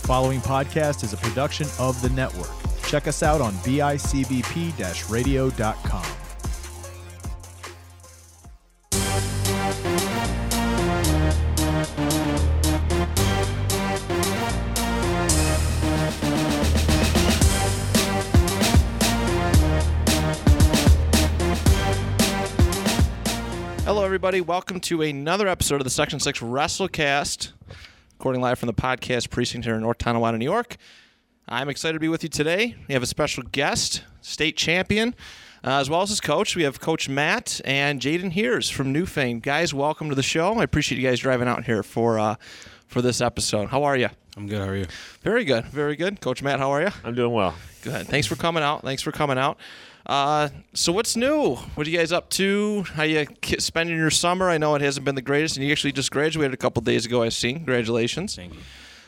The following podcast is a production of the network. Check us out on bicbp radio.com. Hello, everybody. Welcome to another episode of the Section 6 WrestleCast, recording live from the podcast precinct here in North Tonawanda, New York. I'm excited to be with you today. We have a special guest, state champion, uh, as well as his coach. We have Coach Matt and Jaden Heers from Newfane. Guys, welcome to the show. I appreciate you guys driving out here for uh, for this episode. How are you? I'm good. How are you? Very good. Very good. Coach Matt, how are you? I'm doing well. Good. Thanks for coming out. Thanks for coming out. Uh, so what's new? What are you guys up to? How you spending your summer? I know it hasn't been the greatest, and you actually just graduated a couple days ago. I've seen. Congratulations. Thank you.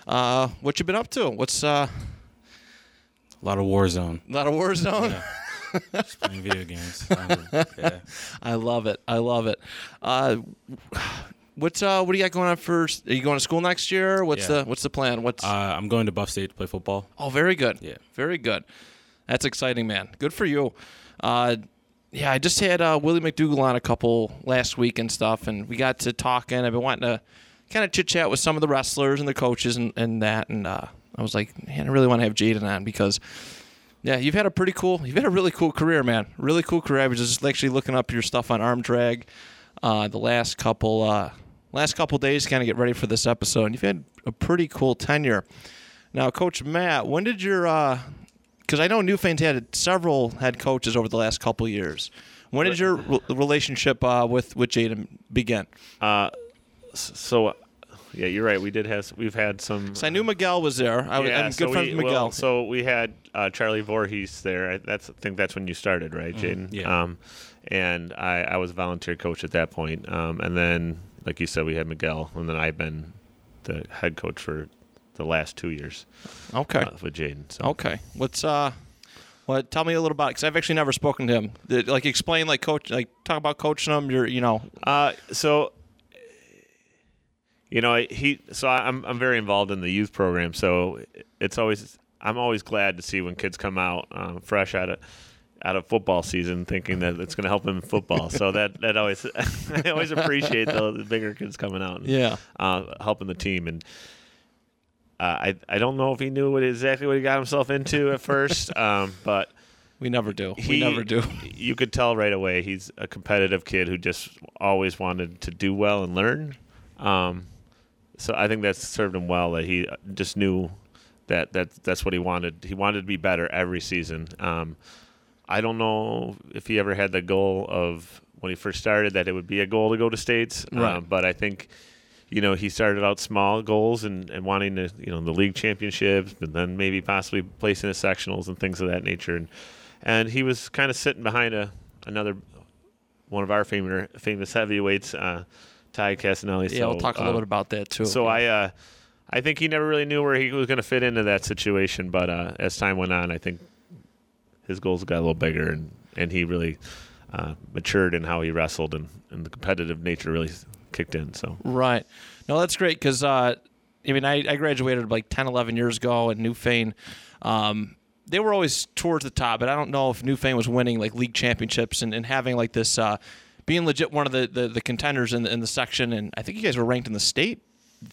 Uh, what you been up to? What's uh, A lot of Warzone. a lot of Warzone? Just playing video games. Yeah. I love it. I love it. Uh, what's uh, what do you got going on for? Are you going to school next year? What's Yeah. the What's the plan? What's Uh, I'm going to Buff State to play football. Oh, very good. Yeah. Very good. That's exciting, man. Good for you. Uh, yeah, I just had uh, Willie McDougal on a couple last week and stuff, and we got to talking. I've been wanting to kind of chit chat with some of the wrestlers and the coaches and, and that, and uh, I was like, man, I really want to have Jaden on because, yeah, you've had a pretty cool, you've had a really cool career, man. Really cool career. I was just actually looking up your stuff on arm drag uh, the last couple uh, last couple days, kind of get ready for this episode. And you've had a pretty cool tenure. Now, Coach Matt, when did your because I know Newfane's had several head coaches over the last couple years. When did your re- relationship uh, with with Jaden begin? Uh, so, uh, yeah, you're right. We did have we've had some. So I knew Miguel was there. I, yeah, am good so friends we, with Miguel. Well, so we had uh, Charlie Voorhees there. I, that's I think that's when you started, right, Jaden? yeah. Um, and I, I was a volunteer coach at that point. Um, and then, like you said, we had Miguel, and then I've been the head coach for the last two years okay, uh, with Jaden. So. okay. What's uh, what? Tell me a little about because I've actually never spoken to him. Like explain, like coach, like talk about coaching him. You're, you know, Uh, so you know he so I'm I'm very involved in the youth program. So it's always I'm always glad to see when kids come out um, fresh out of out of football season, thinking that it's going to help them in football. so that that always I always appreciate the, the bigger kids coming out. And, Yeah. uh, helping the team and. Uh, I I don't know if he knew what exactly what he got himself into at first, um, but we never do. we never do. You could tell right away he's a competitive kid who just always wanted to do well and learn. Um, so I think that's served him well that he just knew that that that's what he wanted. He wanted to be better every season. Um, I don't know if he ever had the goal of when he first started that it would be a goal to go to states, Right. um, but I think you know he started out small goals and, and wanting to you know the league championships, and then maybe possibly placing the sectionals and things of that nature. And and he was kind of sitting behind a another one of our famous famous heavyweights, uh, Ty Casanelli. yeah, so, we'll talk a little uh, bit about that too. So I, uh, I think he never really knew where he was going to fit into that situation. But uh, as time went on, I think his goals got a little bigger, and and he really uh, matured in how he wrestled, and, and the competitive nature really kicked in. So Right. No, that's great because uh, I mean, I, I graduated like 10, 11 years ago at Newfane. Um, they were always towards the top, but I don't know if Newfane was winning like league championships and, and having like this, uh, being legit one of the, the, the contenders in the, in the section. And I think you guys were ranked in the state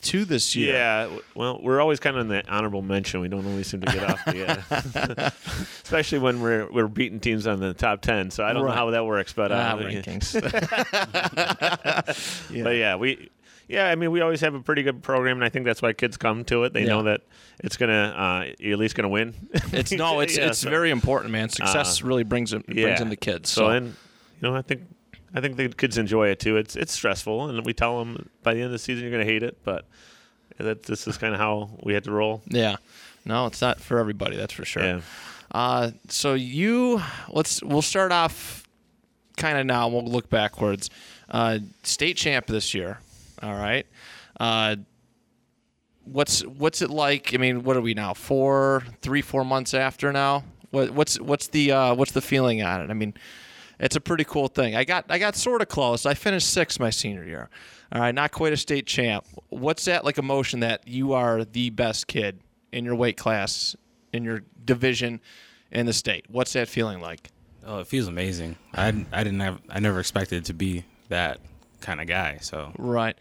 too this year. yeah, well, we're always kind of in the honorable mention. We don't always seem to get off the, uh, especially when we're we're beating teams on the top ten. So I don't Right. know how that works, but Ah, uh, rankings. But yeah, we yeah, I mean we always have a pretty good program and I think that's why kids come to it. They know that it's gonna uh, you're at least gonna win. It's no, it's Yeah, it's so- very important, man. Success really brings in, brings in the kids. So So, then you know, I think I think the kids enjoy it too. It's it's stressful and we tell them by the end of the season you're gonna hate it, but that this is kind of how we had to roll. yeah, no, it's not for everybody. That's for sure. Yeah. Uh, so you let's we'll start off kind of now. We'll look backwards. Uh, state champ this year. All right. Uh, what's what's it like? I mean, what are we now? Four, three, four months after now. What what's what's the uh, what's the feeling on it? I mean, it's a pretty cool thing. I got I got sort of close. I finished sixth my senior year. All right, not quite a state champ. What's that like emotion that you are the best kid in your weight class, in your division, in the state. What's that feeling like? Oh, it feels amazing. I I didn't have I never expected to be that kind of guy. So Right.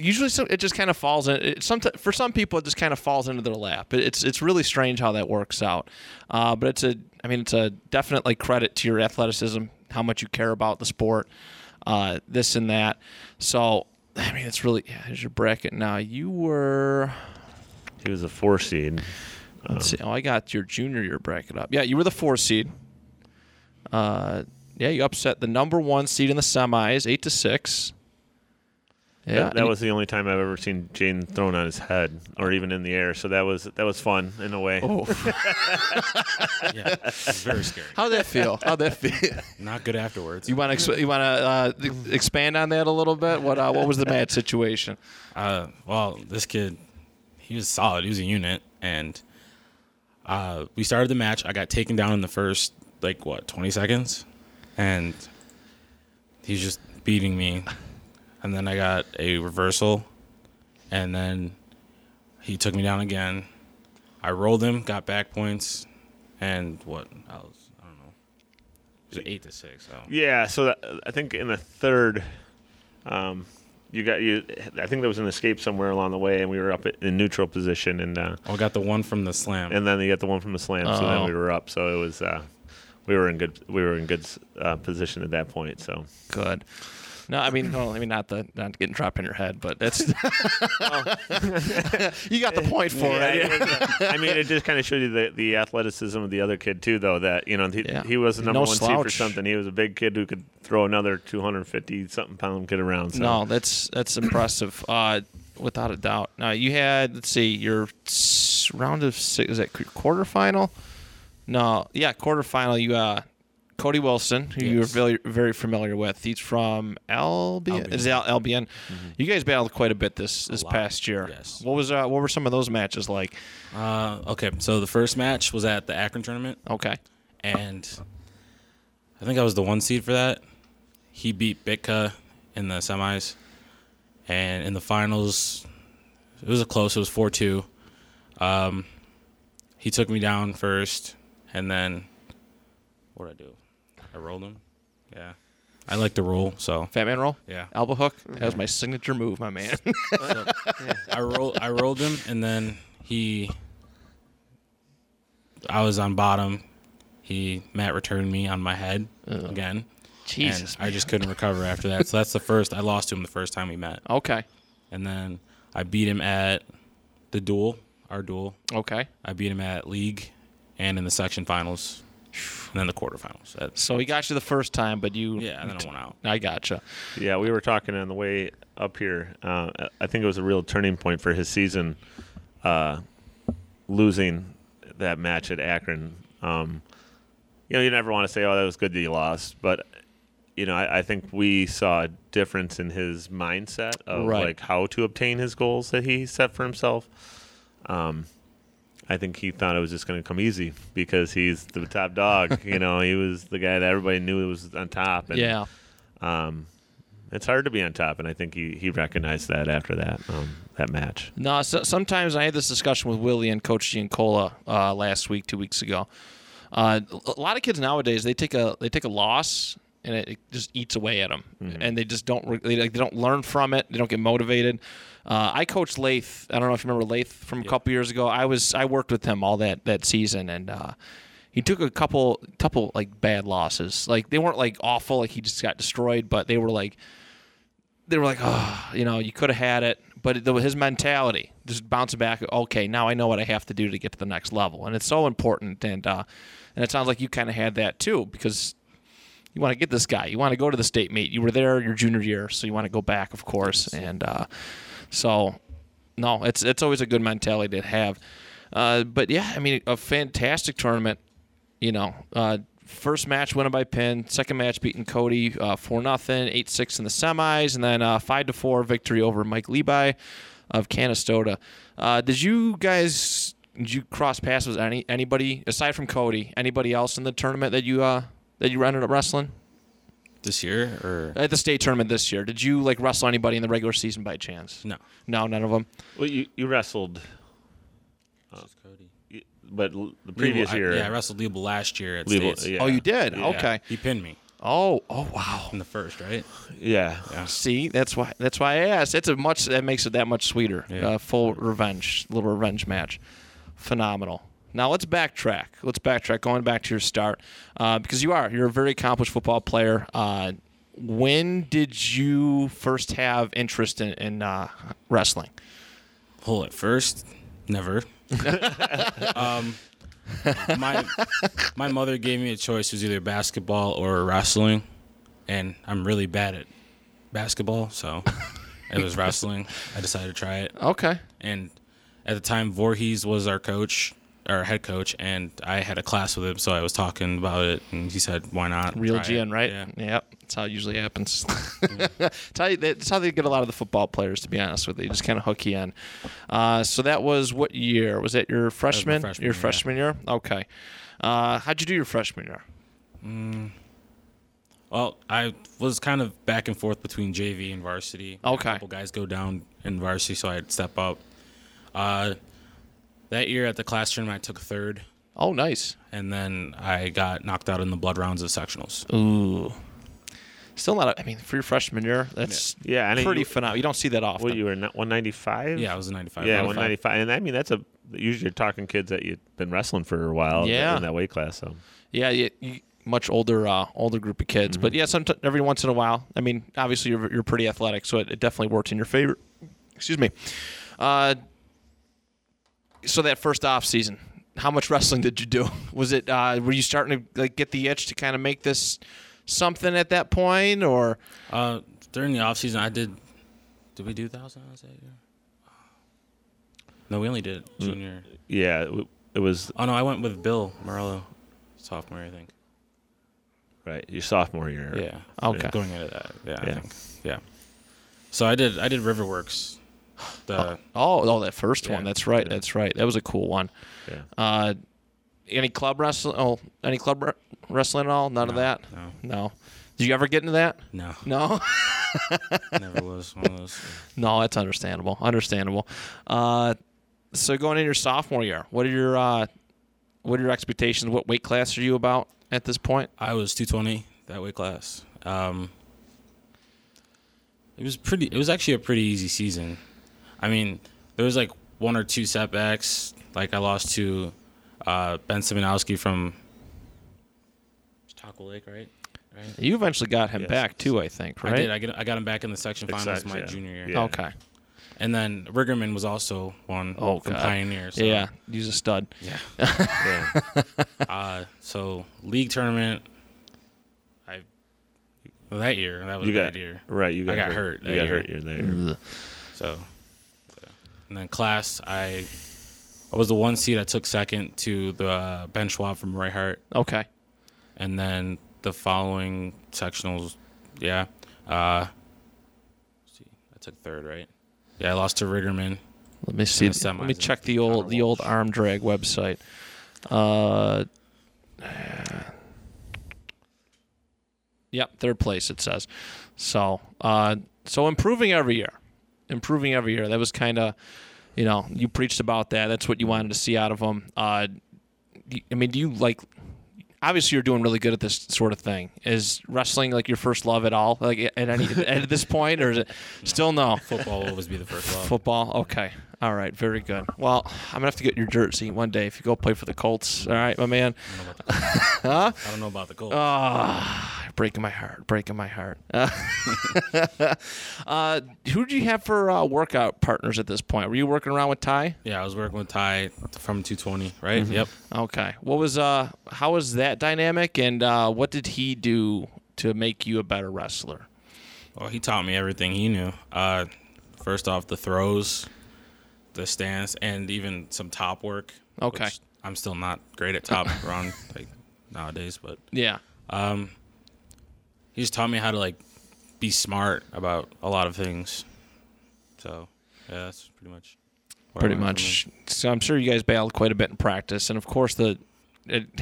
Usually, some, it just kind of falls in. It, some, for some people, it just kind of falls into their lap. It, it's it's really strange how that works out. Uh, but it's a, I mean, it's a definitely credit to your athleticism, how much you care about the sport, uh, this and that. So, I mean, it's really. Yeah, here's your bracket now. You were. He was a four seed. Let's see. Oh, I got your junior year bracket up. Yeah, you were the four seed. Uh, yeah, you upset the number one seed in the semis, eight to six. Yeah, That, that was the only time I've ever seen Jaden thrown on his head or even in the air. So that was that was fun in a way. Oh, yeah, very scary. how'd that feel? How'd that feel? Not good afterwards. You want to you want to uh, expand on that a little bit? What uh, what was the match situation? Uh, well, this kid, he was solid. He was a unit, and uh, we started the match. I got taken down in the first like what twenty seconds, and he's just beating me. And then I got a reversal, and then he took me down again. I rolled him, got back points, and what? I was I don't know. It was eight to six. So Yeah, so that, I think in the third, um, you got you. I think there was an escape somewhere along the way, and we were up in neutral position, and uh, I got the one from the slam. and then you got the one from the slam. So Oh. then we were up. So it was uh, we were in good we were in good uh, position at that point. So Good. No, I mean, well, I mean, not the not getting dropped in your head, but that's you got the point for Yeah, it. it was, uh, I mean, it just kind of showed you the, the athleticism of the other kid too, though. That you know he, Yeah. he was the number No one seed for something. He was a big kid who could throw another 250 something pound kid around. So. No, that's that's impressive, uh, without a doubt. Now you had let's see, your round of six is that qu- quarterfinal? No, yeah, quarterfinal. You uh, Cody Wilson, who you're very very familiar with. He's from Albion. Albion. Is Al- Albion? You guys battled quite a bit this this past year. yes. What was uh, what were some of those matches like? Uh, okay, so the first match was at the Akron tournament, Okay. and I think I was the one seed for that. He beat Bitka in the semis, and in the finals, it was a close. It was four two. Um, he took me down first, and then what did I do? I rolled him. Yeah, I like to roll, so Fat man roll. yeah. Elbow hook. That was my signature move, my man. I rolled I rolled him and then he I was on bottom. He mat returned me on my head again. Jesus. And I just couldn't recover after that. So that's the first I lost to him the first time we met. okay. And then I beat him at the duel, our duel. Okay. I beat him at league and in the section finals. And then the quarterfinals. That's, So he got you the first time, but you. yeah, and then I went out. I gotcha. Yeah, we were talking on the way up here. Uh, I think it was a real turning point for his season, uh, losing that match at Akron. Um, you know, you never want to say, "Oh, that was good that you lost," but you know, I, I think we saw a difference in his mindset of Right. like how to obtain his goals that he set for himself. Um, I think he thought it was just going to come easy because he's the top dog. you know, he was the guy that everybody knew was on top. And, Yeah. um, it's hard to be on top, and I think he, he recognized that after that um, that match. No, so, sometimes I had this discussion with Willie and Coach Giancola uh, last week, two weeks ago. Uh, a lot of kids nowadays they take a they take a loss and it, it just eats away at them, and they just don't re- they, like, they don't learn from it. They don't get motivated. Uh, I coached Lath. I don't know if you remember Lath from a couple years ago. I was I worked with him all that that season, and uh, he took a couple couple like bad losses. Like they weren't like awful, like he just got destroyed, but they were like they were like, oh, you know, you could have had it. But his mentality, just bouncing back. Okay, now I know what I have to do to get to the next level, and it's so important. And uh, and it sounds like you kind of had that too, because you want to get this guy. You want to go to the state meet. You were there your junior year, so you want to go back, of course. And uh, so, no, it's it's always a good mentality to have. Uh, but yeah, I mean, a fantastic tournament. You know, uh, first match winning by pin, second match beating Cody uh, four nothing, eight six in the semis, and then uh, five to four victory over Mike Levi of Canastota. Uh, did you guys did you cross paths with any anybody aside from Cody? Anybody else in the tournament that you uh that you ended up wrestling This year or at the state tournament this year? Did you like wrestle anybody in the regular season by chance? no. No, none of them. Well, you, you wrestled Just Cody. but l- the previous Liebel- I- year, yeah, I wrestled Liebel last year at Liebel- States. yeah. Oh, you did. Yeah. Okay. He pinned me Oh, oh wow. in the first, right? yeah, Yeah. See, that's why that's why I asked. It's a much that makes it that much sweeter. Yeah. Uh, full revenge, little revenge match, phenomenal. Now let's backtrack. Let's backtrack. Going back to your start, uh, because you are you're a very accomplished football player. Uh, when did you first have interest in, in uh, wrestling? Well, at first, never. um, my my mother gave me a choice. It was either basketball or wrestling, and I'm really bad at basketball, so it was wrestling. I decided to try it, Okay. and at the time, Voorhees was our coach, our head coach, and I had a class with him, so I was talking about it, and he said, "Why not?" Real try it?" GN, right? Yeah. Yep. That's how it usually happens. that's, how you, that's how they get a lot of the football players, to be honest with you. They just kind of hook you in. Uh, so that was what year? Was that your freshman? freshman your year, yeah. freshman year? Okay. Uh, how'd you do your freshman year? Well, I was kind of back and forth between JV and varsity. Okay. A couple guys go down in varsity, so I'd step up. Uh, that year at the class tournament, I took third, Oh, nice. and then I got knocked out in the blood rounds of sectionals. Ooh. Still not. A, I mean, for your freshman year, that's yeah. And pretty you, phenomenal. You don't see that often. what you were one ninety five? Yeah, I was a 95. yeah, round. one ninety five, and I mean that's a usually you're talking kids that you've been wrestling for a while. Yeah. in that weight class. So Yeah, you, you, much older, uh, older group of kids. But yeah, some every once in a while. I mean, obviously you're you're pretty athletic, so it, it definitely worked in your favor. Excuse me. Uh, so that first off season, how much wrestling did you do? Was it uh, were you starting to like get the itch to kind of make this something at that point, or Uh, during the off season, I did. Did we do thousand hours that year? No, we only did Mm. junior. yeah, it, it was Oh no, I went with Bill Morello, sophomore, I think. right your sophomore year. Yeah. Okay. Going into that. Yeah, Yeah. I think. Yeah. So I did. I did Riverworks. The oh, oh, that first Yeah, one. That's right. yeah. That's right. That was a cool one. yeah. Uh, any club wrestling? Oh, any club re- wrestling at all? None of that. no. No. Did you ever get into that? no, No. never was one of those. No, that's understandable. Understandable. Uh, so going into your sophomore year, what are your uh, what are your expectations? What weight class are you about at this point? I was 220 that weight class. Um, it was pretty. It was actually a pretty easy season. I mean, there was like one or two setbacks. Like I lost to uh, Ben Simonowski from Taco Lake, right? Right. You eventually got him Yes. back too, I think, right? I did. I, get, I got him back in the section finals Exact- my yeah. junior year. Yeah. Okay. And then Riggerman was also one Oh, from God. Pioneer. So, Yeah, he's a stud. Yeah. yeah. Uh, so league tournament, I well, that year that was You a got bad year. right. You got, I got hurt You that got year. hurt. You're there. So, and then class, I I was the one seed. I took second to the uh, Ben Schwab from Roy Hart, Okay. and then the following sectionals, yeah. Uh, see, I took third, right? Yeah, I lost to Riggerman. Let me see. Let me check the old the old arm drag website. Uh, yep, third place it says. So, uh, so improving every year, improving every year. That was kind of, you know, you preached about that. That's what you wanted to see out of them. Uh, I mean, do you like? Obviously, you're doing really good at this sort of thing. Is wrestling like your first love at all? Like at any at this point, or is it still no? Football will always be the first love. Football. Okay. All right. Very good. Well, I'm gonna have to get your jersey one day if you go play for the Colts. All right, my man. I don't know about the Colts. Ah, breaking my heart. Breaking my heart. Uh, who did you have for uh, workout partners at this point? Were you working around with Ty? yeah, I was working with Ty from 220, right? Yep. Okay. What was uh? How was that dynamic? And uh, what did he do to make you a better wrestler? Well, he taught me everything he knew. Uh, first off, the throws, the stance, and even some top work. Okay. I'm still not great at top around like nowadays, but Yeah. um, he just taught me how to like be smart about a lot of things. So yeah, that's pretty much. Pretty much. So I'm sure you guys bailed quite a bit in practice, and of course the. It,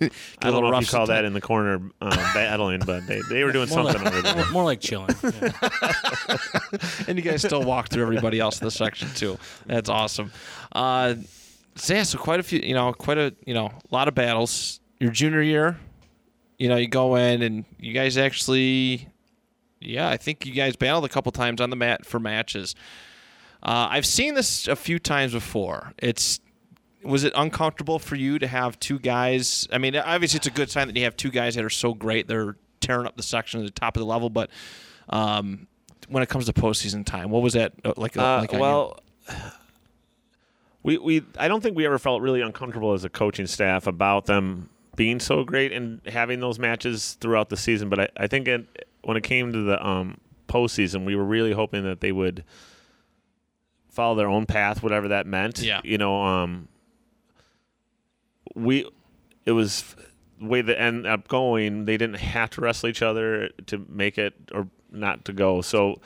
I don't little know rough if you call that in the corner um, battling, but they, they were doing More something like, over there. more, more like chilling. Yeah. and you guys still walk through everybody else in the section too. That's awesome. Uh, So yeah, so quite a few, you know, quite a you know, a lot of battles. Your junior year, you know, you go in and you guys actually, yeah, I think you guys battled a couple times on the mat for matches. Uh, I've seen this a few times before. It's was it uncomfortable for you to have two guys? I mean, obviously it's a good sign that you have two guys that are so great they're tearing up the section at the top of the level. But um, when it comes to postseason time, what was that uh, like? Uh, like well, we we I don't think we ever felt really uncomfortable as a coaching staff about them being so great and having those matches throughout the season. But I, I think it, when it came to the um, postseason, we were really hoping that they would follow their own path, whatever that meant. Yeah. You know, um, we it was the way that ended up going. They didn't have to wrestle each other to make it or not to go. So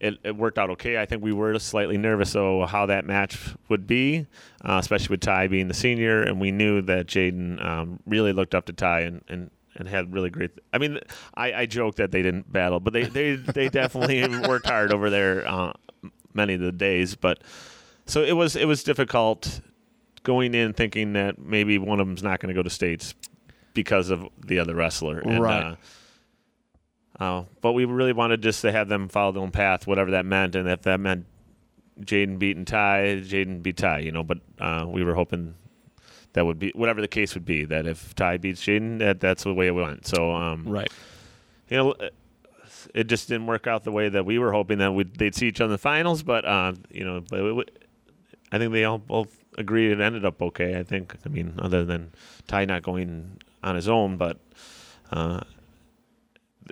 it, it worked out okay. I think we were slightly nervous though how that match would be, uh, especially with Ty being the senior, and we knew that Jaden um, really looked up to Ty and, and, and had really great. I mean, I, I joke that they didn't battle, but they they, they definitely worked hard over there uh, many of the days. But so it was it was difficult going in thinking that maybe one of them's not going to go to states because of the other wrestler. And, Right. Uh, uh, but we really wanted just to have them follow their own path, whatever that meant, and if that meant Jaden beating Ty, Jaden beat Ty, you know. But uh, we were hoping that would be whatever the case would be. That if Ty beats Jaden, that that's the way it went. So, um, right. you know, it just didn't work out the way that we were hoping that we'd, they'd see each other in the finals. But uh, you know, but it, I think they all both agreed it ended up okay. I think. I mean, other than Ty not going on his own, but uh,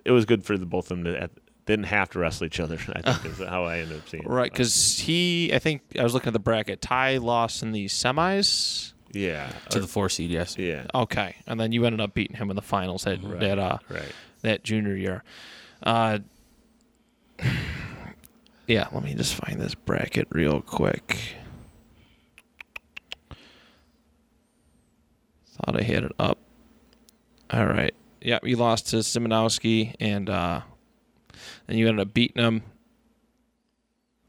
it was good for the both of them to. Didn't have to wrestle each other. I think is how I ended up seeing. Right, because he, I think I was looking at the bracket. Ty lost in the semis. yeah, to or- the four seed. Yes. yeah, Okay, and then you ended up beating him in the finals that Right. that uh, right. that junior year. Uh, yeah, let me just find this bracket real quick. Thought I had it up. All right. Yeah, you lost to Simonowski, and uh, and you ended up beating him.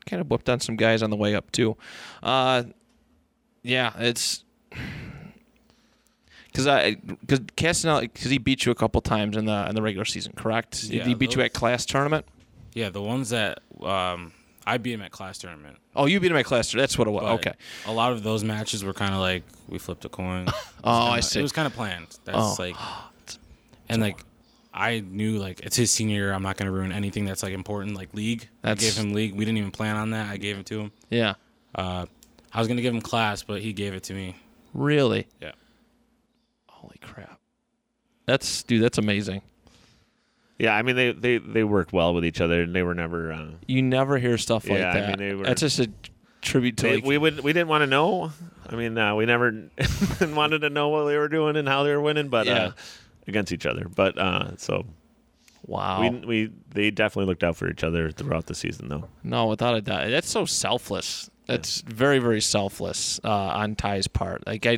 Kind of whooped on some guys on the way up too. Uh, yeah, it's because I because Castanelli because he beat you a couple times in the in the regular season, correct? Yeah, he beat you at class tournament. Yeah, the ones that um, I beat him at class tournament. Oh, you beat him at class. tournament. That's what it was. but okay. A lot of those matches were kind of like we flipped a coin. Oh, I Kinda- see. It was kind of planned. That's Oh. like, and like, I knew like it's his senior year. I'm not gonna ruin anything that's like important, like league. That's- I gave him league. We didn't even plan on that. I gave it to him. Yeah. Uh, I was gonna give him class, but he gave it to me. Really? Yeah. Holy crap. That's dude. That's amazing. Yeah, I mean they, they, they worked well with each other, and they were never. Uh, You never hear stuff like Yeah, I that. mean, they were- That's just a tribute to they, like, we would we didn't want to know. I mean, uh, we never wanted to know what they were doing and how they were winning, but Yeah. uh, against each other. But uh, so wow. we we they definitely looked out for each other throughout the season, though. No, without a doubt. That's so selfless. That's very, very selfless uh, on Ty's part. Like I,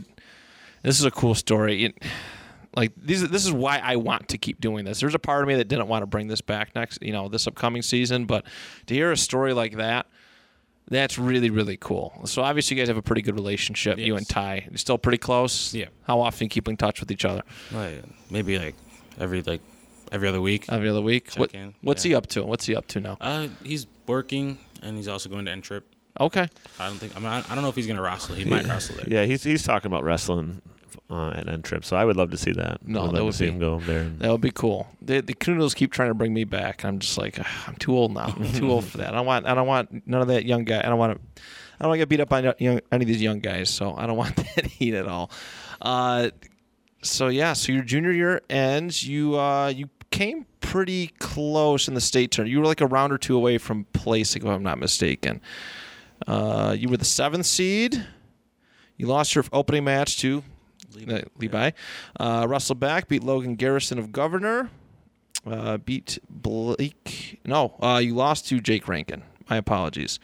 this is a cool story. It- like these, this is why I want to keep doing this. There's a part of me that didn't want to bring this back next, you know, this upcoming season, but to hear a story like that, that's really, really cool. So obviously, you guys have a pretty good relationship, you and Ty. You're still pretty close. Yeah. How often you keep in touch with each other? Like maybe like every like every other week. Every other week. Check What, in, what's yeah. he up to? What's he up to now? Uh, he's working and he's also going to N trip. Okay. I don't think. I mean, I I don't know if he's gonna wrestle. He might wrestle there. Yeah, he's he's talking about wrestling uh, at N Trip, so I would love to see that. No, I would that would see be- him go there. and- That would be cool. The the Canoodles keep trying to bring me back, and I'm just like, I'm too old now. I'm too old for that. I don't want. I don't want none of that young guy. I don't want to. I don't want to get beat up by young, any of these young guys. So I don't want that heat at all. Uh, so yeah. So your junior year ends. You uh, you came pretty close in the state tournament. You were like a round or two away from placing, if I'm not mistaken. Uh, you were the seventh seed. You lost your opening match to uh, Levi. Uh, Russell Back beat Logan Garrison of Gouverneur. Uh, beat Blake. No, uh, you lost to Jake Rankin. My apologies.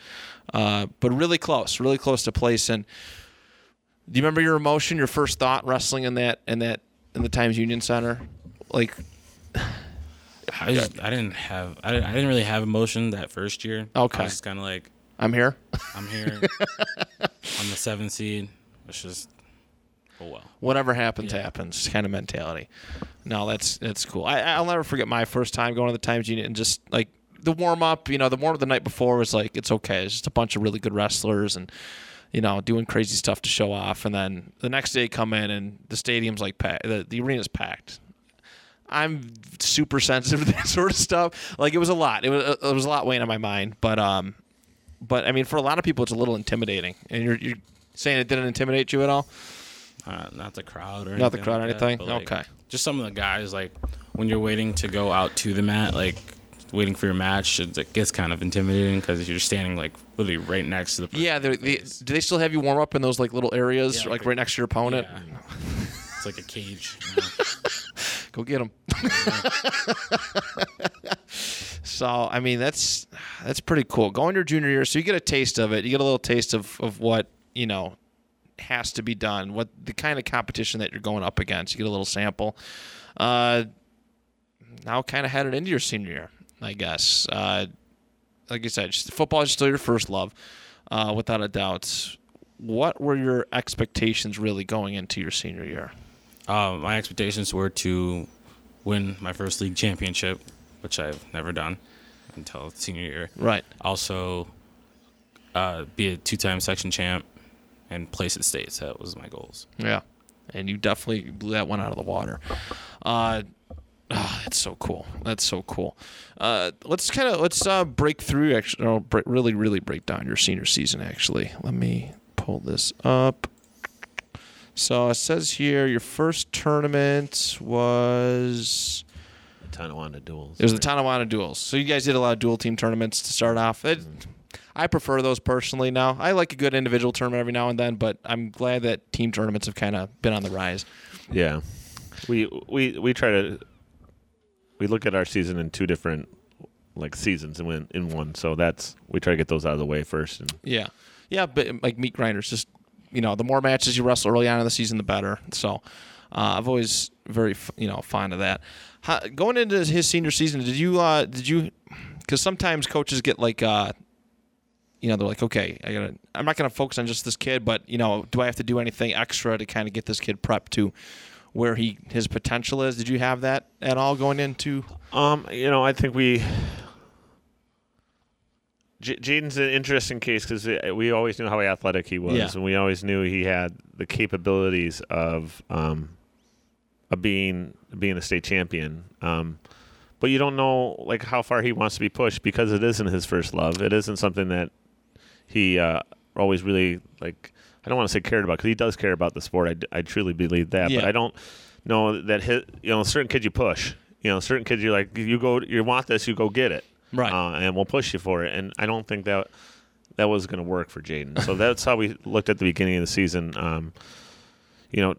Uh, but really close, really close to placing. Do you remember your emotion, your first thought wrestling in that in that in the Times Union Center? Like, I just I didn't have I didn't, I didn't really have emotion that first year. Okay. I was just kind of like I'm here. I'm here. I'm the seventh seed. It's just, oh well. whatever happens, Yeah. happens kind of mentality. No, that's that's cool. I, I'll never forget my first time going to the Times Union and just like the warm up. You know, the warm up the night before was like it's okay. It's just a bunch of really good wrestlers and you know doing crazy stuff to show off. And then the next day come in and the stadium's like packed. The, the arena's packed. I'm super sensitive to that sort of stuff. Like it was a lot. It was it was a lot weighing on my mind. But um, but I mean, for a lot of people, it's a little intimidating. And you're you're saying it didn't intimidate you at all? Uh, not the crowd or Not the anything crowd or like that, anything? but, like, Okay. Just some of the guys, like when you're waiting to go out to the mat, like waiting for your match, it it gets kind of intimidating because you're standing like literally right next to the. Yeah, they're, they, person's face. do they still have you warm up in those like little areas, Yeah, like like- right next to your opponent? Yeah. it's like a cage. you know? Go get them. so I mean, that's that's pretty cool. Going your junior year, so you get a taste of it. You get a little taste of of what you know has to be done, what the kind of competition that you're going up against. You get a little sample. Uh, now, kind of headed into your senior year, I guess. Uh, like I said, just- football is still your first love, uh, without a doubt. What were your expectations really going into your senior year? Uh, my expectations were to win my first league championship, which I've never done until senior year. Right. Also, uh, be a two-time section champ and place at states. That was my goals. Yeah, and you definitely blew that one out of the water. Uh, ah, that's so cool. That's so cool. Uh, let's kind of let's uh, break through. Actually, no, break, really, really break down your senior season. Actually, let me pull this up. So it says here your first tournament was the Tonawanda duels. it was the Tonawanda duels. So you guys did a lot of dual team tournaments to start off. It, I prefer those personally now. I like a good individual tournament every now and then, but I'm glad that team tournaments have kind of been on the rise. Yeah, we we we try to we look at our season in two different like seasons and in, in one. So that's we try to get those out of the way first. And Yeah, yeah, but like meat grinders, just you know, the more matches you wrestle early on in the season, the better. So uh, I've always very you know fond of that. How, going into his senior season, did you uh, did you? Because sometimes coaches get like. Uh, you know, they're like, okay, I gotta, I'm not going to focus on just this kid, but you know, do I have to do anything extra to kind of get this kid prepped to where he his potential is? Did you have that at all going into? um, you know, I think we. J- Jaden's an interesting case because we always knew how athletic he was, Yeah. and we always knew he had the capabilities of um, of being being a state champion. Um, but you don't know like how far he wants to be pushed because it isn't his first love. It isn't something that he uh, always really like. I don't want to say cared about because he does care about the sport. I, d- I truly believe that, but I don't know that his, you know certain kids you push. You know, certain kids you're like you go you want this, you go get it, Right. Uh, and we'll push you for it. And I don't think that that was going to work for Jaden. So that's how we looked at the beginning of the season. Um, you know,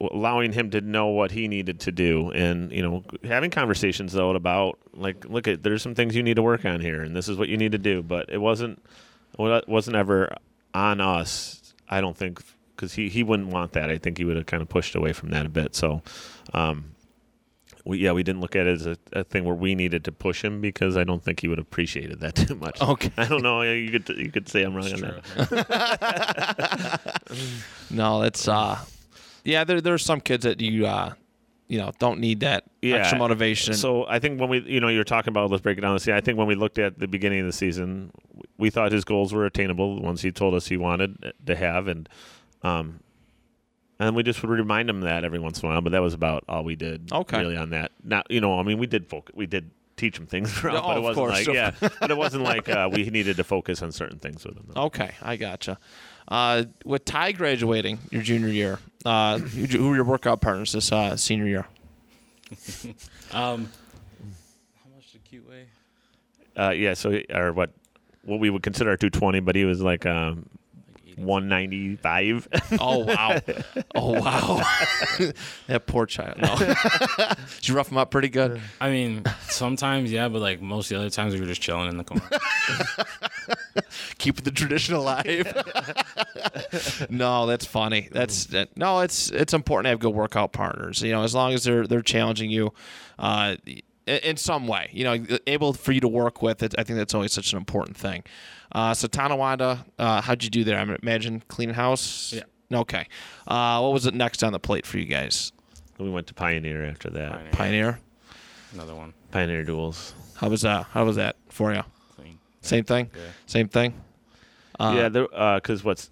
allowing him to know what he needed to do and you know having conversations though about like look at there's some things you need to work on here and this is what you need to do but it wasn't well, it wasn't ever on us i don't think because he, he wouldn't want that i think he would have kind of pushed away from that a bit so um we, yeah, we didn't look at it as a, a thing where we needed to push him because I don't think he would have appreciated that too much. Okay. I don't know. You could you could say I'm wrong on that. No, that's uh, yeah. There there's some kids that you uh, you know, don't need that Yeah. extra motivation. So I think when we, you know, you're talking about let's break it down. See, I think when we looked at the beginning of the season, we thought his goals were attainable. The ones he told us he wanted to have, and um, and we just would remind him that every once in a while. But that was about all we did. Okay. Really on that. Not, you know, I mean, we did focus. We did teach him things, throughout, Oh, but it wasn't course. like yeah, but it wasn't like uh, we needed to focus on certain things with him. though. okay, I gotcha. Uh, with Ty graduating your junior year, uh, who who were your workout partners this uh, senior year? Um, how much did cute weigh? Uh, yeah. So or what? What we would consider a 220, but he was like um, 195. Oh wow, oh wow, that poor child. No, did you rough him up pretty good? I mean, sometimes yeah, but like most of the other times we were just chilling in the corner. keep the tradition alive. no, that's funny. That's that, no, it's it's important to have good workout partners. You know, as long as they're they're challenging you, uh, in, in some way. You know, able for you to work with. It, I think that's always such an important thing. Uh, so Tonawanda, uh, how'd you do there? I imagine cleaning house. Yeah. Okay. Uh, what was it next on the plate for you guys? We went to Pioneer after that. Pioneer. Pioneer. Another one. Pioneer duels. How was that? How was that for you? Clean. Same thing. Yeah. Same thing. Uh, yeah, there because what's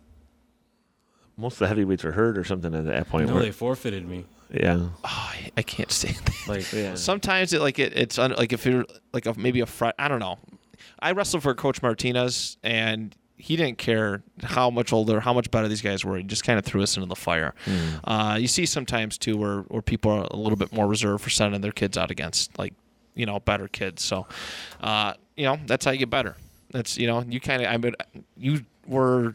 most of the heavyweights were hurt or something at that point. No, where- they forfeited me. yeah, oh, I, I can't stand that. Like, yeah. Sometimes it like it, it's un, like if you're like a, maybe a fr- I don't know. I wrestled for Coach Martinez and he didn't care how much older, how much better these guys were. He just kind of threw us into the fire. Uh, you see sometimes too where where people are a little bit more reserved for sending their kids out against like you know better kids. So uh, you know that's how you get better. That's you know you kind of I mean you were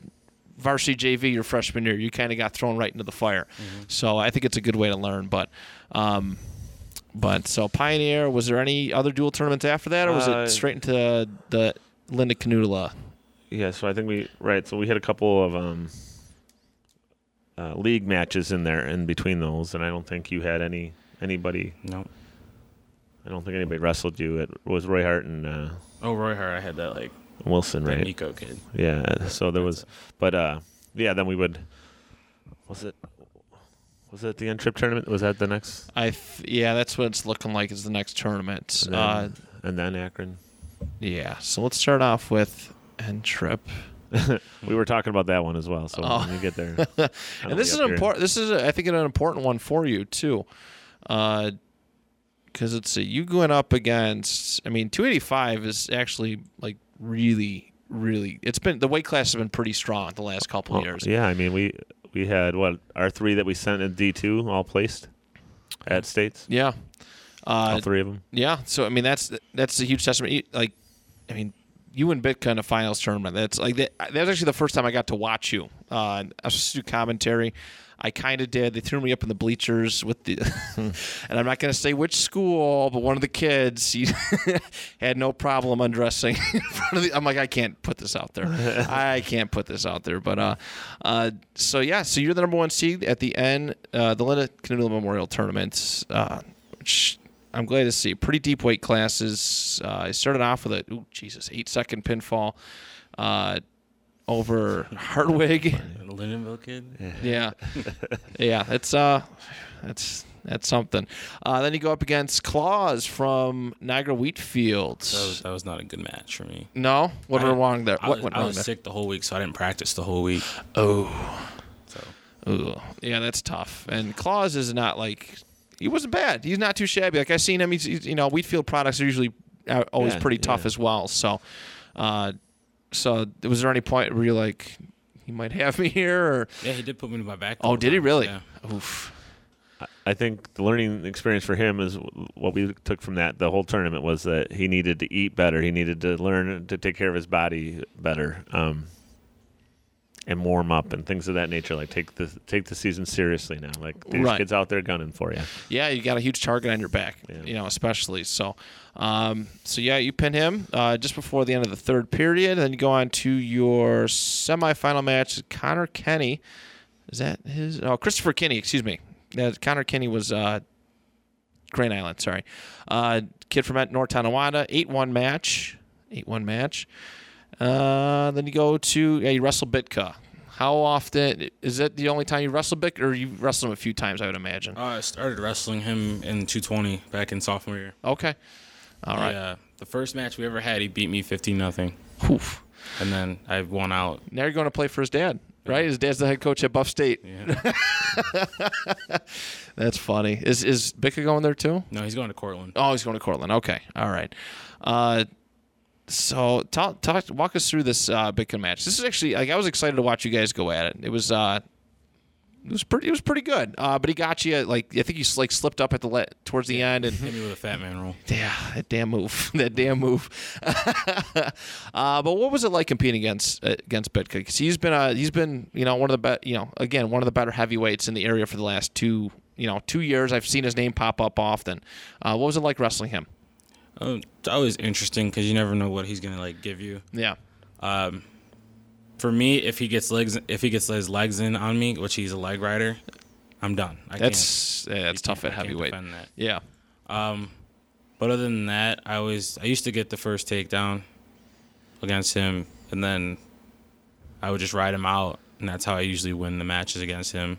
varsity JV your freshman year. You kind of got thrown right into the fire. So I think it's a good way to learn. But um, but so Pioneer, was there any other dual tournaments after that, or was Uh, it straight into the Linda Canutula? yeah. So I think we right. So we had a couple of um, uh, league matches in there in between those, and I don't think you had any anybody. no. I don't think anybody wrestled you. It was Roy Hart and uh, Oh, Roy Hart. I had that like Wilson, that right? Nico kid. Yeah. So there was, but uh, yeah. Then we would. Was it? Was it the end trip tournament? Was that the next? I th- yeah, that's what it's looking like is the next tournament. And then, Uh, and then Akron. yeah, so let's start off with N trip. We were talking about that one as well. So Oh. when you get there, and this is an important. This is, I think, an important one for you too, because it's a, you going up against. I mean, 285 is actually like really, really. It's been the weight class has been pretty strong the last couple years. Yeah, I mean we we had what our three that we sent in D two all placed at states. Yeah. Uh, all three of them. Yeah, so I mean that's that's a huge testament. Like, I mean, you and Bitka in a finals tournament. That's like that, that was actually the first time I got to watch you. Uh, I was supposed to do commentary. I kind of did. They threw me up in the bleachers with the, and I'm not going to say which school, but one of the kids he had no problem undressing in front of the. I'm like, I can't put this out there. I can't put this out there. But uh, uh, so yeah, so you're the number one seed at the end, uh, the Linda Canoodle Memorial Tournament, uh, which I'm glad to see. Pretty deep weight classes. Uh, I started off with a, ooh, Jesus, eight second pinfall uh, over Hartwig. The Lindenville kid. Yeah, yeah, it's uh, that's that's something. Uh, then you go up against Claus from Niagara Wheatfield. That was, that was not a good match for me. no, what I- went wrong there? I What was, went I was there? sick the whole week, so I didn't practice the whole week. Oh, So Ooh. yeah, that's tough. And Claus is not like he wasn't bad. He's not too shabby. Like I've seen him. He's, he's you know Wheatfield products are usually uh, always Yeah, pretty tough yeah. as well. So, uh, so was there any point where you're like, he might have me here? Or yeah, he did put me to my back. oh, couple did he really? Yeah. Oof. I think the learning experience for him is what we took from that the whole tournament was that he needed to eat better. He needed to learn to take care of his body better, um, and warm up and things of that nature. Like take the take the season seriously now. Like these Right. kids out there gunning for you. Yeah, you got a huge target on your back, Yeah. you know, especially. So, um, so yeah, you pin him uh, just before the end of the third period. Then you go on to your semifinal match. Connor Kenny, is that his? Oh, Christopher Kinney, excuse me. Yeah, Connor Kinney was uh, Grand Island. Sorry, uh, kid from North Tonawanda. Eight one match. Eight one match. Uh, then you go to yeah, you wrestle Bitka. How often is that the only time you wrestle Bitka, or you wrestle him a few times? I would imagine. Uh, I started wrestling him in 220 back in sophomore year. Okay. All right. Yeah, the first match we ever had, he beat me 15 nothing, Oof. and then I won out. Now you're going to play for his dad, right? His dad's the head coach at Buff State. Yeah. That's funny. Is is Bitka going there too? no, he's going to Cortland. Oh, he's going to Cortland. Okay. All right. Uh, so talk, talk, walk us through this uh, Bitka match. This is actually like I was excited to watch you guys go at it. It was uh, it was pretty. It was pretty good. Uh, but he got you like I think you like slipped up at the le- towards the end and Hit me with a fat man roll. Yeah, that damn move. that damn move. uh, but what was it like competing against uh, against Bitka? Because he's been uh, he's been you know one of the be- you know again one of the better heavyweights in the area for the last two you know two years. I've seen his name pop up often. Uh, what was it like wrestling him? Oh, it's always interesting because you never know what he's gonna like give you. Yeah. Um, for me, if he gets legs, if he gets his legs in on me, which he's a leg rider, I'm done. I That's yeah, can't, that's tough at heavyweight. that. Yeah. Um, but other than that, I always I used to get the first takedown against him, and then I would just ride him out, and that's how I usually win the matches against him.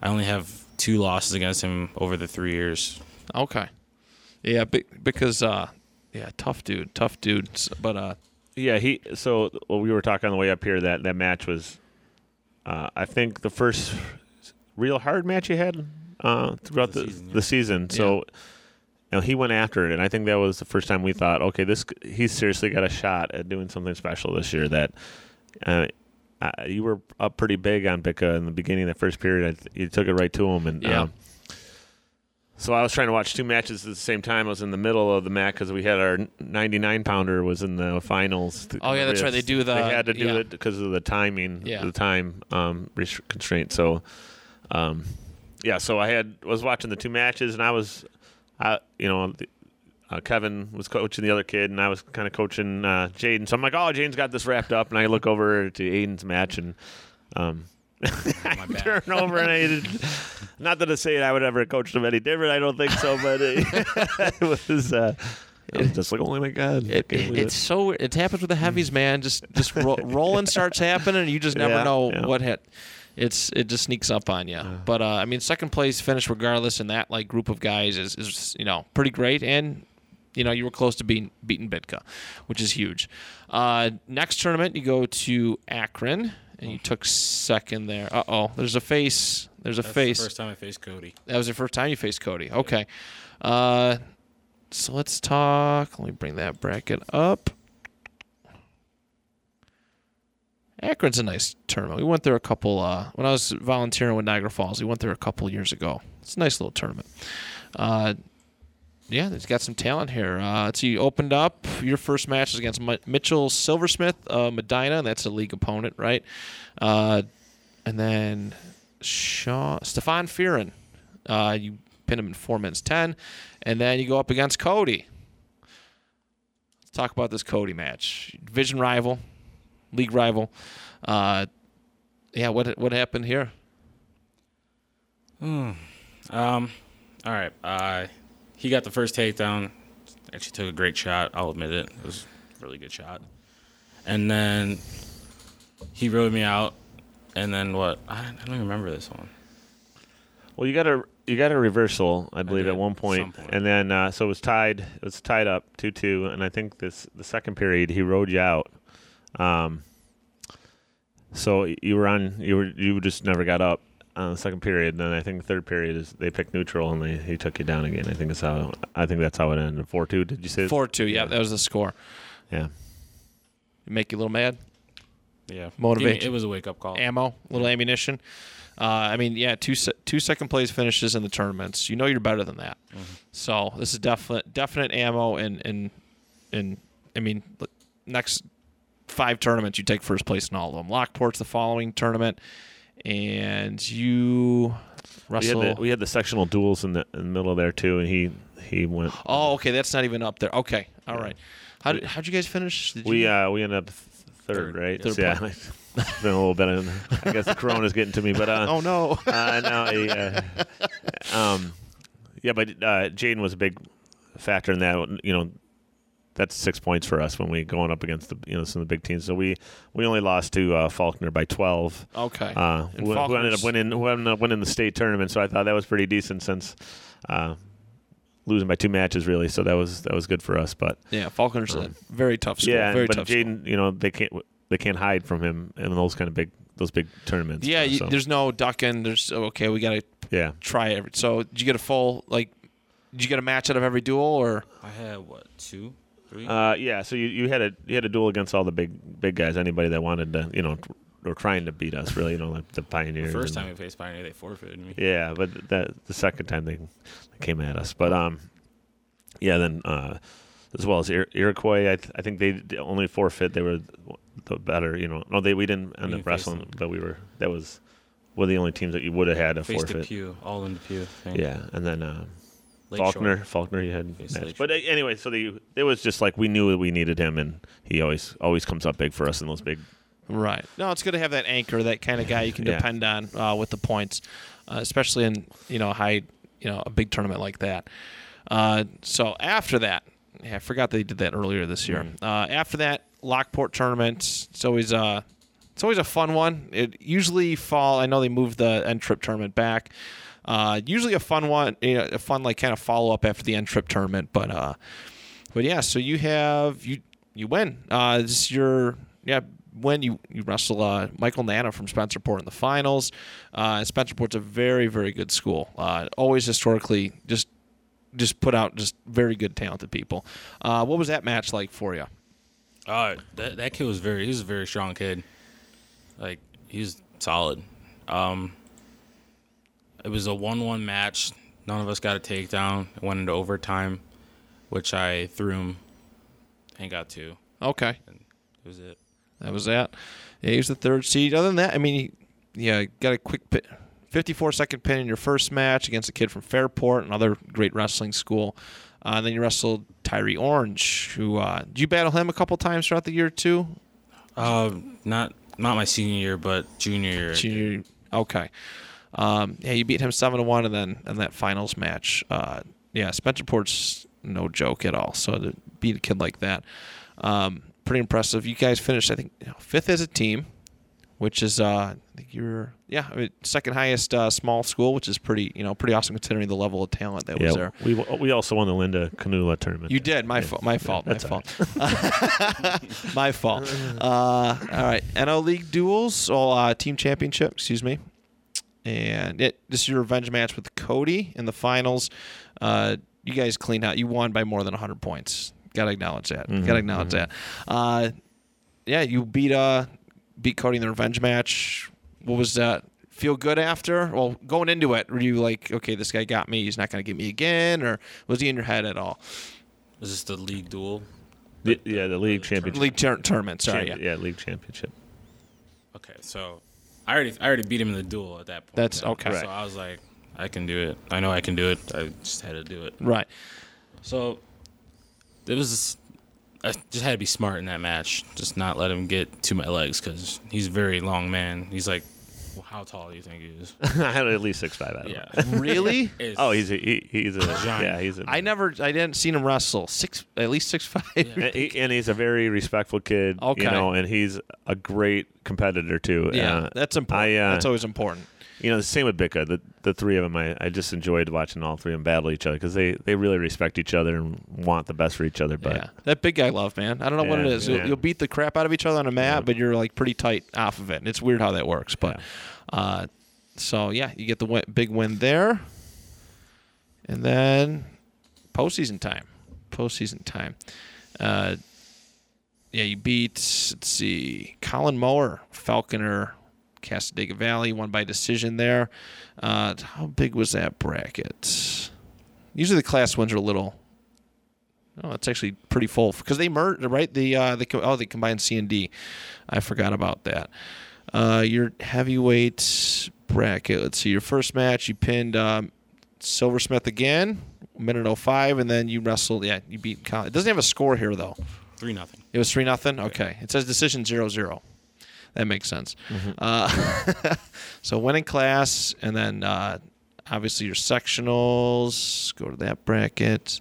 I only have two losses against him over the three years. Okay. Yeah, because uh, yeah, tough dude, tough dude. But uh, Yeah, he. So well, we were talking on the way up here that that match was, uh, I think, the first real hard match he had uh, throughout The the season, yeah. the season. So, you know, he went after it, and I think that was the first time we thought, okay, this he's seriously got a shot at doing something special this year. That. Uh, uh, you were up pretty big on Bitka in the beginning of the first period. I th- you took it right to him, and Yeah. um, so I was trying to watch two matches at the same time. I was in the middle of the match because we had our 99 pounder was in the finals. Oh, yeah, that's right. They do the- They had to do yeah. it because of the timing, Yeah. the time um, constraint. So, um, yeah. So I had was watching the two matches, and I was, I you know. Uh, Kevin was coaching the other kid, and I was kind of coaching uh, Jaden. So I'm like, "Oh, Jaden's got this wrapped up," and I look over to Aiden's match, and um, My bad. turn and I did, not that I say I would ever coach them any different. I don't think so, but it, it was. Uh, it was just like, oh my god, it, it's so it happens with the heavies, man. Just just ro- rolling starts happening, and you just never Yeah, know yeah. what hit. It's it just sneaks up on you. But uh, I mean, second place finish regardless and that like group of guys is, is you know pretty great, and you know you were close to being beating Bitka, which is huge. Uh, next tournament you go to Akron, and you took second there. Uh oh, there's a face. There's a That's face. the first time I faced Cody. That was the first time you faced Cody. Okay. Uh, so let's talk. Let me bring that bracket up. Akron's a nice tournament. We went there a couple. Uh, when I was volunteering with Niagara Falls, we went there a couple years ago. It's a nice little tournament. Uh, yeah, he's got some talent here. Uh, let's see. You opened up your first match is against Mi- Mitchell Silversmith, uh, Medina. That's a league opponent, right? Uh, and then Shaw, Stefan Fearon. Uh, you pin him in four minutes ten, and then you go up against Cody. Let's talk about this Cody match. Division rival, league rival. Uh, yeah, what what happened here? Um, all right. He got the first takedown. Actually, took a great shot. I'll admit it. It was a really good shot. And then he rode me out. And then what? I, I don't even remember this one. Well, you got a you got a reversal, I believe, did, at one point, point. and then uh, so it was tied. It was tied up two two, and I think this the second period he rode you out. Um, so you were on you were you just never got up on the second period. And then I think the third period is they picked neutral and they he took you down again. I think that's how I think that's how it ended. Four two. Did you say Four two. Yeah, that was the score. Yeah. Make you a little mad. Yeah. Motivate It was a wake up call. ammo, little ammunition. Uh, I mean, yeah, two se- two second place finishes in the tournaments. You know you're better than that. So this is definite definite ammo and and and I mean next five tournaments you take first place in all of them. Lockport's the following tournament, and you We Russell. had, the, we had the sectional duels in the, in the middle there too, and he he went. oh, okay, that's not even up there. Okay, all right. How did how'd you guys finish? Did We you, uh we ended up third, Third. right? Third yeah, it's been a little bit. Of, I guess the corona's getting to me, but uh, oh no. uh, no, uh, um, yeah, but uh, Jaden was a big factor in that. You know, that's six points for us when we going up against the you know some of the big teams. So we we only lost to uh, Falconer by twelve. Okay. Uh, And who, who ended up winning who ended up winning the state tournament. So I thought that was pretty decent since. Uh, Losing by two matches, really, so that was that was good for us. But yeah, Falconer's a very tough school. yeah, very but tough. Jaden, you know, they can't they can't hide from him in those kind of big those big tournaments. Yeah, you, so, there's no ducking. There's okay. We gotta yeah. try every. So did you get a full like? Did you get a match out of every duel or? I had what two, three? Uh, yeah, so you, you had a you had a duel against all the big big guys. Anybody that wanted to, you know, or trying to beat us, really, you know, like the pioneers. the first time we faced Pioneer, they forfeited me. Yeah, but that the second time they, they came at us. But um, yeah, then uh, as well as Ir- Iroquois, I, th- I think they d- only forfeit. They were the better, you know. No, they we didn't end We up wrestling, them. but we were that was one of the only teams that you would have had a forfeit. Depew, all in the pew. think. Yeah, and then uh, Lakeshore. Falconer, Falconer, you had match. But uh, anyway, so the it was just like we knew that we needed him, and he always always comes up big for us in those big. Right. No, it's good to have that anchor, that kind of guy you can Yeah. depend on uh, with the points, uh, especially in you know high, you know, a big tournament like that. Uh, so after that, yeah, I forgot they did that earlier this year. Mm. Uh, after that Lockport tournament, it's always uh, it's always a fun one. It usually fall. I know they moved the end trip tournament back. Uh, usually a fun one, you know, a fun like kind of follow up after the end trip tournament. But uh, but yeah, so you have you you win. Uh, this is your yeah when you you wrestle uh, Michael Nana from Spencerport in the finals. Uh, Spencerport's a very very good school. Uh, always historically just just put out just very good talented people. Uh, what was that match like for you? Uh, that that kid was very. He was a very strong kid. Like he's solid. Um, it was a one-one match. None of us got a takedown. It went into overtime, which I threw him. And got two. Okay, And it was it. that was that. Yeah, he was the third seed. Other than that, I mean, he, yeah, got a quick pin, 54 second pin in your first match against a kid from Fairport, another great wrestling school. Uh, then you wrestled Tyree Orange, who uh, did you battle him a couple times throughout the year too? Uh, not not my senior year, but junior year. Junior, okay. Um, yeah, you beat him seven to one, and then in that finals match, uh, yeah, Spencerport's no joke at all. So to beat a kid like that, um, pretty impressive. You guys finished, I think, you know, fifth as a team, which is, uh, I think you're, yeah, I mean, second highest uh, small school, which is pretty, you know, pretty awesome considering the level of talent that was there. we we also won the Linda Canula tournament. You did. My fault. My fault. My that's all fault. my fault. Uh, all right. NO League duels. Or uh, team championship. Excuse me. And it. This is your revenge match with Cody in the finals. Uh, you guys cleaned out. You won by more than 100 points. Got to acknowledge that. Got to acknowledge that. Uh, yeah, you beat uh beat Cody in the revenge match. What was that? Feel good after? Well, going into it, were you like, okay, this guy got me. He's not going to get me again, or was he in your head at all? Was this the league duel? The- yeah, the league championship. League tur- tournament. Sorry, Champ- yeah. yeah, league championship. Okay, so I already I already beat him in the duel at that point. That's- then. okay. So Right. I was like, I can do it. I know I can do it. I just had to do it. Right. So it was. I just had to be smart in that match. Just not let him get to my legs because he's a very long man. He's like, well, how tall do you think he is? I had at least six five out of Yeah. him. Really? Oh, he's a he, he's a Giant. yeah he's a I never, I didn't seen him wrestle six, at least six five. Yeah. and, he- and he's a very respectful kid. Okay. you know, and he's a great competitor too. Yeah, Uh, that's important. I, uh, that's always important. You know, the same with Bitka. The the three of them, I, I just enjoyed watching all three of them battle each other because they, they really respect each other and want the best for each other. But yeah, that big guy love, man. I don't know what it is. Yeah. You'll, you'll beat the crap out of each other on a mat, Yeah. but you're like pretty tight off of it. And It's weird how that works, but uh, so yeah, you get the win, big win there, and then postseason time. Postseason time. Uh, yeah, you beat. Let's see, Colin Mower, Falconer, Cassadaga Valley, won by decision there. Uh, how big was that bracket? Usually the class ones are a little. Oh, it's actually pretty full because they merged, right? The uh, they oh they combined C and D. I forgot about that. Uh, your heavyweight bracket. Let's see. Your first match, you pinned um, Silversmith again, minute 05, and then you wrestled. Yeah, you beat. Colin. It doesn't have a score here though. Three nothing. It was three nothing. Okay, it says decision zero zero. That makes sense. Uh, so winning class, and then uh, obviously your sectionals. Go to that bracket,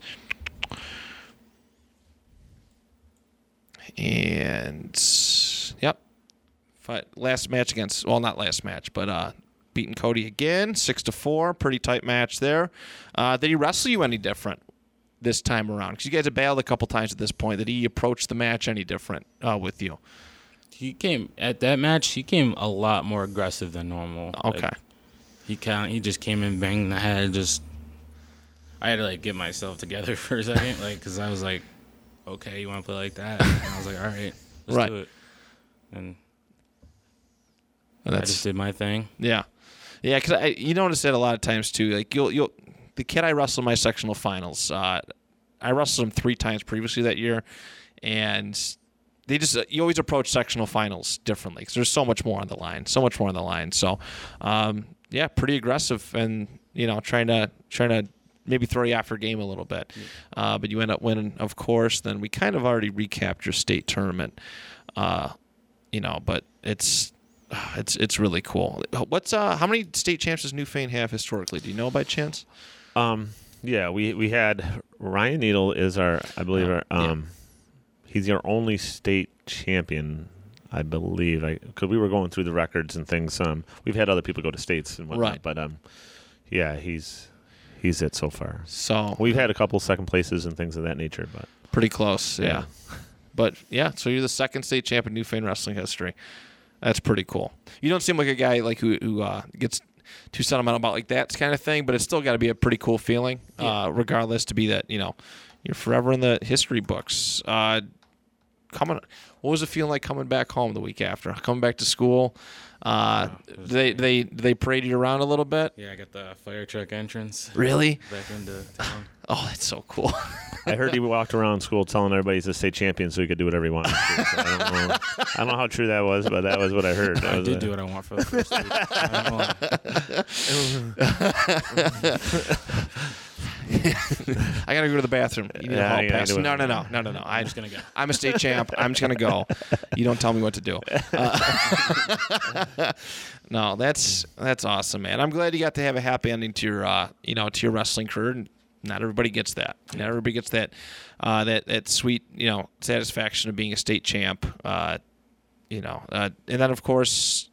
and yep, fight, last match against. Well, not last match, but uh, beating Cody again, six to four. Pretty tight match there. Uh, did he wrestle you any different? This time around, because you guys have battled a couple times at this point. Did he approach the match any different uh, with you? He came at that match. He came a lot more aggressive than normal. Okay. Like, he kind he just came in banging the head. Just I had to like get myself together for a second, like because I was like, okay, you want to play like that? And I was like, all right, let's Right. do it. And And I just did my thing. yeah, yeah. Because I you notice that a lot of times too. Like you'll you'll the kid I wrestled my sectional finals. Uh, I wrestled him three times previously that year, and they just you always approach sectional finals differently because there's so much more on the line, so much more on the line. So, um, yeah, pretty aggressive and you know trying to trying to maybe throw you off your game a little bit. Uh, but you end up winning, of course. Then we kind of already recapped your state tournament, uh, you know. But it's it's it's really cool. What's uh how many state champs does Newfane have historically? Do you know by chance? Um, yeah, we we had Ryan Needle is our, I believe, Oh, our, yeah. He's our only state champion I believe. I because we were going through the records and things. Um, we've had other people go to states and whatnot, Right. but um, yeah, he's he's it so far. So We've had a couple second places and things of that nature, but pretty close. Yeah. Yeah. But yeah, so you're the second state champ in Newfane wrestling history. That's pretty cool. You don't seem like a guy like who who uh, gets too sentimental about like that kind of thing, but it's still got to be a pretty cool feeling, uh, regardless to be that you know you're forever in the history books. Uh, coming, what was it feeling like coming back home the week after coming back to school? Uh, it they they they paraded you around a little bit. Yeah, I got the fire truck entrance Really? back into town. Oh, that's so cool. I heard he walked around school telling everybody he's a state champion so he could do whatever he wanted. To. So I don't know. I don't know how true that was, but that was what I heard. That I did a- do what I want for the first week. I don't know. I gotta go to the bathroom. You need a hall pass. No, no, no, no, no, no. I'm just gonna go. I'm a state champ. I'm just gonna go. You don't tell me what to do. Uh, no, that's that's awesome, man. I'm glad you got to have a happy ending to your uh, you know to your wrestling career. Not everybody gets that. Not everybody gets that uh, that that sweet you know satisfaction of being a state champ. Uh, you know, uh, and then of course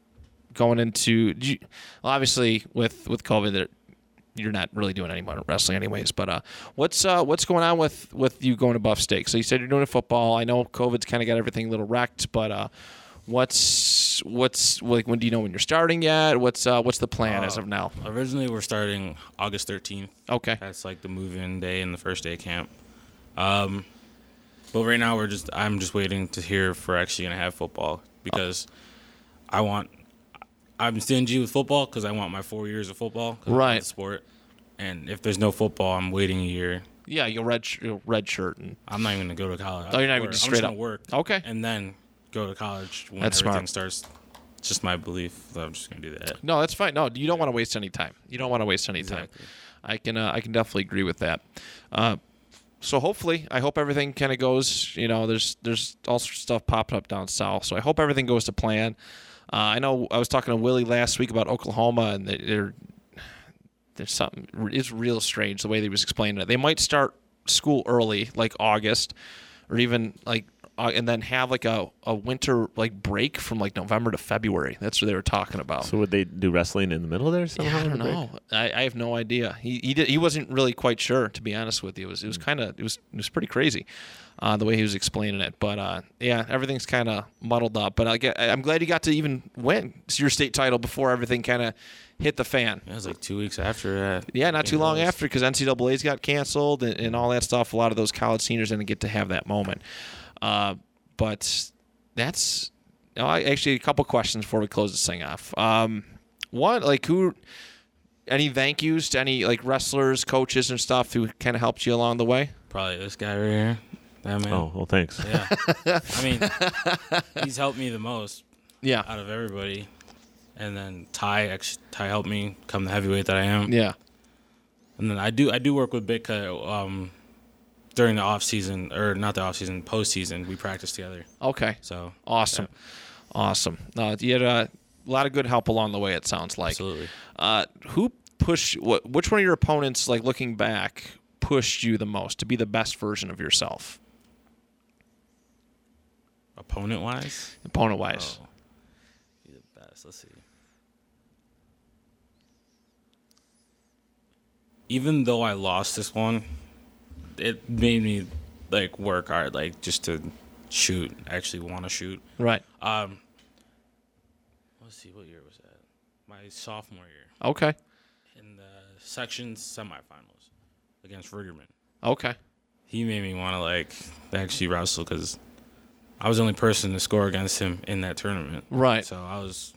going into you- well, obviously with with COVID that you're not really doing any more wrestling anyways. But uh, what's uh, what's going on with with you going to Buff State? So you said you're doing a football. I know COVID's kind of got everything a little wrecked, but uh, what's what's like when do you know when you're starting yet? What's uh, what's the plan as Uh, of now? Originally, we're starting August 13th. Okay, That's like the move-in day and the first day of camp. Um, but right now we're just I'm just waiting to hear if we're actually gonna have football because I want I'm stingy with football because I want my four years of football. Right. sport. And if there's no football, I'm waiting a year. yeah, you'll red sh- you'll red shirt and I'm not even gonna go to college. Oh, you're not even just I'm straight just up. gonna work. Okay. And then go to college when That's everything smart. starts. It's just my belief that I'm just gonna do that. no, that's fine. No, you don't want to waste any time. You don't want to waste any time. I can uh, I can definitely agree with that. Uh, so hopefully, I hope everything kind of goes. You know, there's there's all sorts of stuff popping up down south. So I hope everything goes to plan. Uh, I know I was talking to Willie last week about Oklahoma, and they- they're there's something it's real strange the way they was explaining it. They might start school early, like August, or even like. Uh, and then have like a, a winter like break from like November to February. That's what they were talking about. So would they do wrestling in the middle there somehow? Yeah, I don't on a break? know. I, I have no idea. He he, did, he wasn't really quite sure, to be honest with you. It was it was kind of it was it was pretty crazy, uh, the way he was explaining it. But uh, yeah, everything's kind of muddled up. But I get, I'm glad you got to even win your state title before everything kind of hit the fan. Yeah, it was like two weeks after that. Yeah, not too long was- after because NCAA's got canceled and, and all that stuff. A lot of those college seniors didn't get to have that moment. Uh, but that's no, I, actually a couple questions before we close this thing off. Um, one, like who, any thank yous to any like wrestlers, coaches, and stuff who kind of helped you along the way? Probably this guy right here. That man. Oh, well, thanks. Yeah. I mean, he's helped me the most Yeah, out of everybody. And then Ty, actually, Ty helped me come the heavyweight that I am. yeah, And then I do I do work with Bitka um, during the off season or not the off season, post season. We practice together. okay, So awesome, awesome. Uh, you had a lot of good help along the way. It sounds like. absolutely. Uh, who pushed? What? Which one of your opponents, like looking back, pushed you the most to be the best version of yourself, Opponent wise, opponent wise? oh, be the best. Let's see. Even though I lost this one, it made me like work hard, like just to shoot. Actually, want to shoot. Right. Um, let's see, what year was that? My sophomore year Okay. in the section semifinals against Riggerman. Okay. He made me want to like actually wrestle because I was the only person to score against him in that tournament. Right. So I was.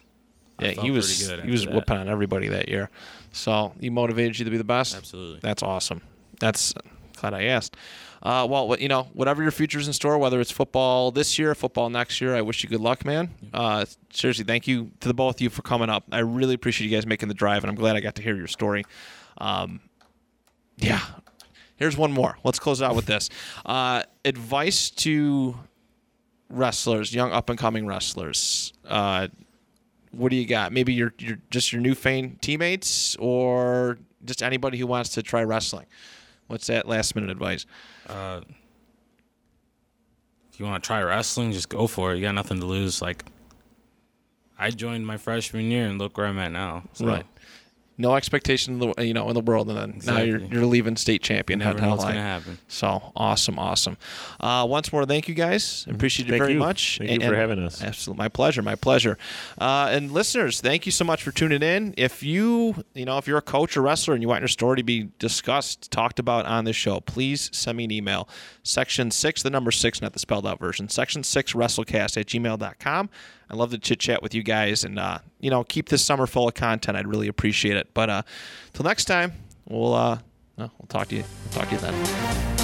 I Yeah, he was he was that. whooping on everybody that year. So he motivated you to be the best. Absolutely. That's awesome. That's glad I asked. Uh, well, you know, whatever your future's in store, whether it's football this year, football next year, I wish you good luck, man. Uh, seriously, thank you to the both of you for coming up. I really appreciate you guys making the drive, and I'm glad I got to hear your story. Um, yeah. Here's one more. Let's close out with this. Uh, advice to wrestlers, young up and coming wrestlers. Uh, what do you got? Maybe your your just your Newfane teammates, or just anybody who wants to try wrestling. What's that last minute advice? Uh, you want to try wrestling, just go for it. You got nothing to lose. Like, I joined my freshman year, and look where I'm at now. So, Right. No expectation, in the, you know, in the world, and then now you're you're leaving state champion. You never know what's gonna happen. So awesome, awesome. Uh, once more, thank you guys. Appreciate it very you. much. Thank you for having us. Absolutely, my pleasure, my pleasure. Uh, and listeners, thank you so much for tuning in. If you, you know, if you're a coach or wrestler and you want your story to be discussed, talked about on this show, please send me an email. Section six, the number six, not the spelled out version. Section six, wrestlecast at gmail.com. I'd love to chit chat with you guys and, uh, you know, keep this summer full of content. I'd really appreciate it. But uh, till next time, we'll, uh, we'll talk to you. We'll talk to you then.